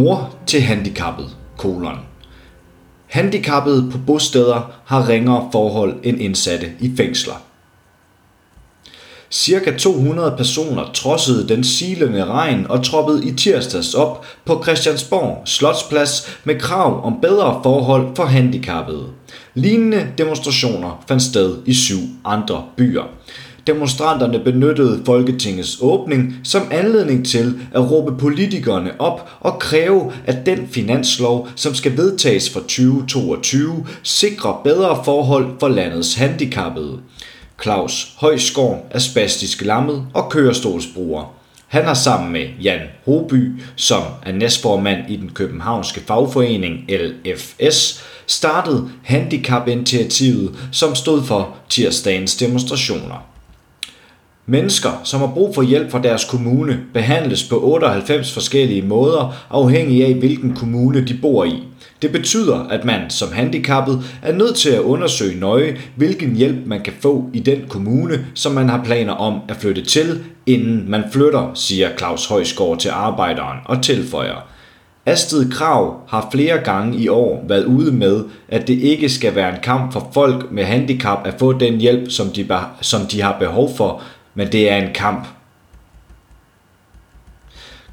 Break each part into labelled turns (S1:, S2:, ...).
S1: Mor til handicappet, kolon. Handicappede på bosteder har ringere forhold end indsatte i fængsler. Cirka 200 personer trodsede den silende regn og troppede i tirsdags op på Christiansborg Slotsplads med krav om bedre forhold for handicappede. Lignende demonstrationer fandt sted i syv andre byer. Demonstranterne benyttede Folketingets åbning som anledning til at råbe politikerne op og kræve, at den finanslov, som skal vedtages for 2022, sikrer bedre forhold for landets handicappede. Claus Højskov er spastisk lammet og kørestolsbruger. Han har sammen med Jan Hoby, som er næstformand i den københavnske fagforening LFS, startet Handicapinitiativet, som stod for tirsdagens demonstrationer. Mennesker, som har brug for hjælp fra deres kommune, behandles på 98 forskellige måder, afhængig af hvilken kommune de bor i. Det betyder, at man som handicappet er nødt til at undersøge nøje, hvilken hjælp man kan få i den kommune, som man har planer om at flytte til, inden man flytter, siger Claus Højsgaard til arbejderen og tilføjer. Astrid Krav har flere gange i år været ude med, at det ikke skal være en kamp for folk med handicap at få den hjælp, som de, som de har behov for, men det er en kamp.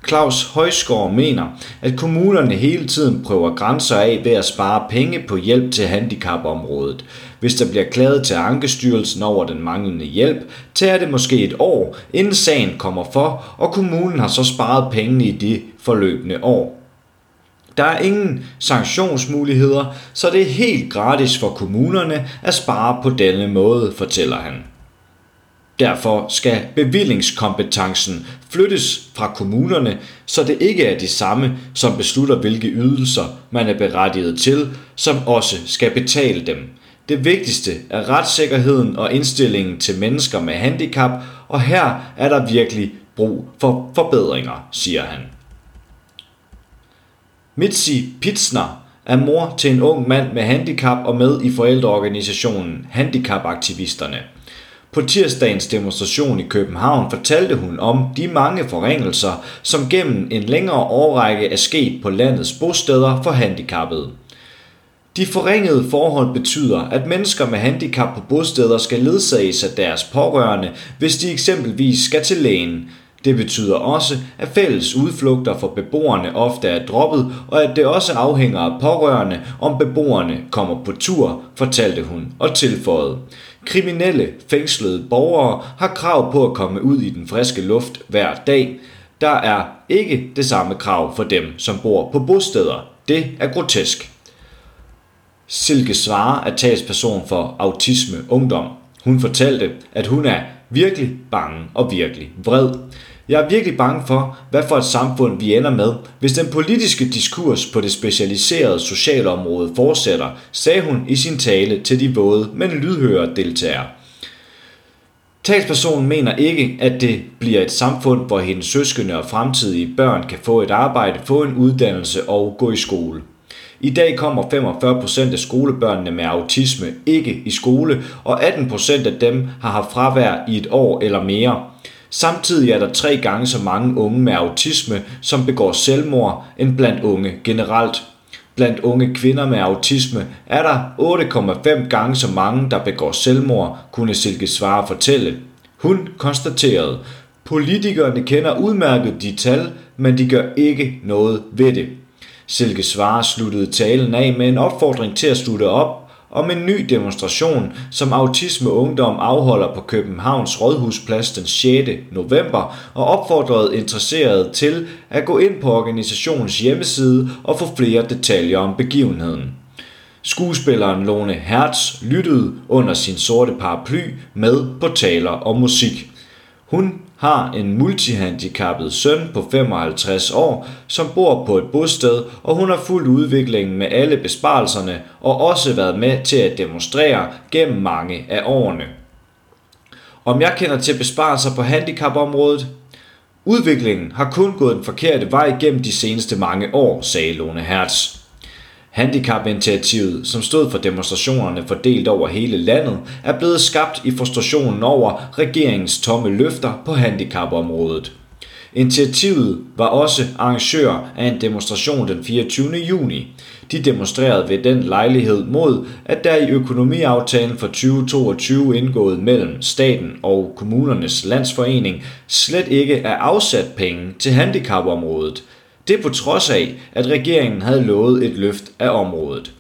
S1: Claus Højsgaard mener, at kommunerne hele tiden prøver grænser af ved at spare penge på hjælp til handicapområdet. Hvis der bliver klaget til Ankestyrelsen over den manglende hjælp, tager det måske et år, inden sagen kommer for, og kommunen har så sparet pengene i de forløbende år. Der er ingen sanktionsmuligheder, så det er helt gratis for kommunerne at spare på denne måde, fortæller han. Derfor skal bevillingskompetencen flyttes fra kommunerne, så det ikke er de samme, som beslutter, hvilke ydelser man er berettiget til, som også skal betale dem. Det vigtigste er retssikkerheden og indstillingen til mennesker med handicap, og her er der virkelig brug for forbedringer, siger han. Mitzi Pitsner er mor til en ung mand med handicap og med i forældreorganisationen Handicapaktivisterne – på tirsdagens demonstration i København fortalte hun om de mange forringelser, som gennem en længere årrække er sket på landets bosteder for handicappede. De forringede forhold betyder, at mennesker med handicap på bosteder skal ledsages af deres pårørende, hvis de eksempelvis skal til lægen. Det betyder også, at fælles udflugter for beboerne ofte er droppet, og at det også afhænger af pårørende, om beboerne kommer på tur, fortalte hun og tilføjede. Kriminelle, fængslede borgere har krav på at komme ud i den friske luft hver dag. Der er ikke det samme krav for dem, som bor på bosteder. Det er grotesk. Silke Svare er talsperson for Autisme Ungdom. Hun fortalte, at hun er virkelig bange og virkelig vred. Jeg er virkelig bange for, hvad for et samfund vi ender med, hvis den politiske diskurs på det specialiserede sociale område fortsætter, sagde hun i sin tale til de våde, men lydhøre deltagere. Talspersonen mener ikke, at det bliver et samfund, hvor hendes søskende og fremtidige børn kan få et arbejde, få en uddannelse og gå i skole. I dag kommer 45% af skolebørnene med autisme ikke i skole, og 18% af dem har haft fravær i et år eller mere. Samtidig er der tre gange så mange unge med autisme, som begår selvmord, end blandt unge generelt. Blandt unge kvinder med autisme er der 8,5 gange så mange, der begår selvmord, kunne Silke Svare fortælle. Hun konstaterede, politikerne kender udmærket de tal, men de gør ikke noget ved det. Silke Svare sluttede talen af med en opfordring til at slutte op om en ny demonstration, som Autisme Ungdom afholder på Københavns Rådhusplads den 6. november, og opfordrede interesserede til at gå ind på organisationens hjemmeside og få flere detaljer om begivenheden. Skuespilleren Lone Hertz lyttede under sin sorte paraply med på taler og musik. Hun har en multihandicappet søn på 55 år, som bor på et bosted, og hun har fulgt udviklingen med alle besparelserne og også været med til at demonstrere gennem mange af årene. Om jeg kender til besparelser på handicapområdet? Udviklingen har kun gået den forkerte vej gennem de seneste mange år, sagde Lone Hertz. Handicapinitiativet, som stod for demonstrationerne fordelt over hele landet, er blevet skabt i frustrationen over regeringens tomme løfter på handicapområdet. Initiativet var også arrangør af en demonstration den 24. juni. De demonstrerede ved den lejlighed mod, at der i økonomiaftalen for 2022 indgået mellem staten og kommunernes landsforening slet ikke er afsat penge til handicapområdet. Det på trods af, at regeringen havde lovet et løft af området.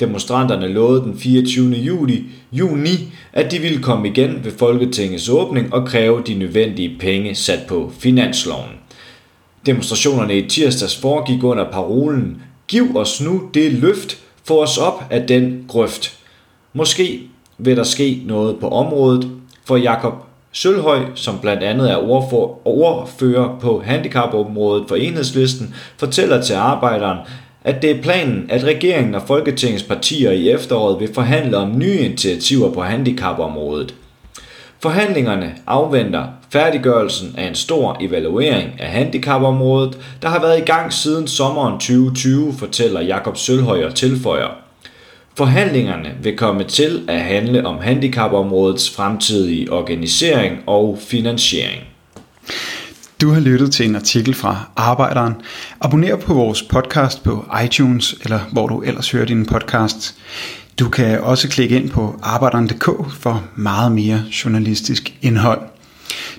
S1: Demonstranterne lovede den 24. juli, juni, at de ville komme igen ved Folketingets åbning og kræve de nødvendige penge sat på finansloven. Demonstrationerne i tirsdags foregik under parolen Giv os nu det løft, få os op af den grøft. Måske vil der ske noget på området, for Jakob Sølhøj, som blandt andet er ordfører på handicapområdet for enhedslisten, fortæller til arbejderen, at det er planen, at regeringen og Folketingets partier i efteråret vil forhandle om nye initiativer på handicapområdet. Forhandlingerne afventer færdiggørelsen af en stor evaluering af handicapområdet, der har været i gang siden sommeren 2020, fortæller Jakob Sølhøj og tilføjer. Forhandlingerne vil komme til at handle om handicapområdets fremtidige organisering og finansiering.
S2: Du har lyttet til en artikel fra Arbejderen. Abonner på vores podcast på iTunes, eller hvor du ellers hører din podcast. Du kan også klikke ind på arbejderen.dk for meget mere journalistisk indhold.